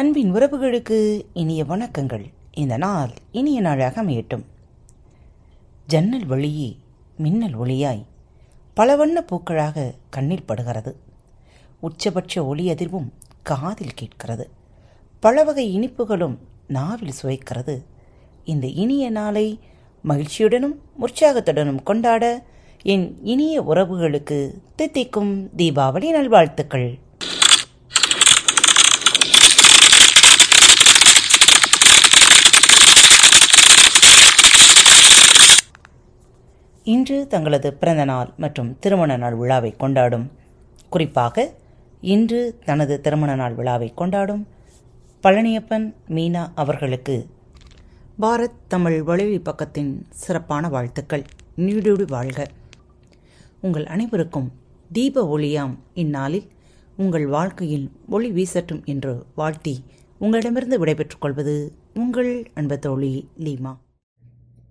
அன்பின் உறவுகளுக்கு இனிய வணக்கங்கள். இந்த நாள் இனிய நாளாக அமையட்டும். ஜன்னல் வழியே மின்னல் ஒளியாய் பல வண்ண பூக்களாக கண்ணில் படுகிறது. உச்சபட்ச ஒளி அதிர்வும் காதில் கேட்கிறது. பல வகை இனிப்புகளும் நாவில் சுவைக்கிறது. இந்த இனிய நாளை மகிழ்ச்சியுடனும் உற்சாகத்துடனும் கொண்டாட என் இனிய உறவுகளுக்கு தித்திக்கும் தீபாவளி நல்வாழ்த்துக்கள். இன்று தங்களது பிறந்த நாள் மற்றும் திருமண நாள் விழாவை கொண்டாடும். குறிப்பாக இன்று தனது திருமண நாள் விழாவை கொண்டாடும் பழனியப்பன் மீனா அவர்களுக்கு பாரத் தமிழ் வலிவி பக்கத்தின் சிறப்பான வாழ்த்துக்கள். நீடூடி வாழ்க. உங்கள் அனைவருக்கும் தீப ஒளியாம். இந்நாளில் உங்கள் வாழ்க்கையில் ஒளி வீசட்டும் என்று வாழ்த்தி உங்களிடமிருந்து விடைபெற்றுக் கொள்வது உங்கள் அன்பு தோழி லீமா.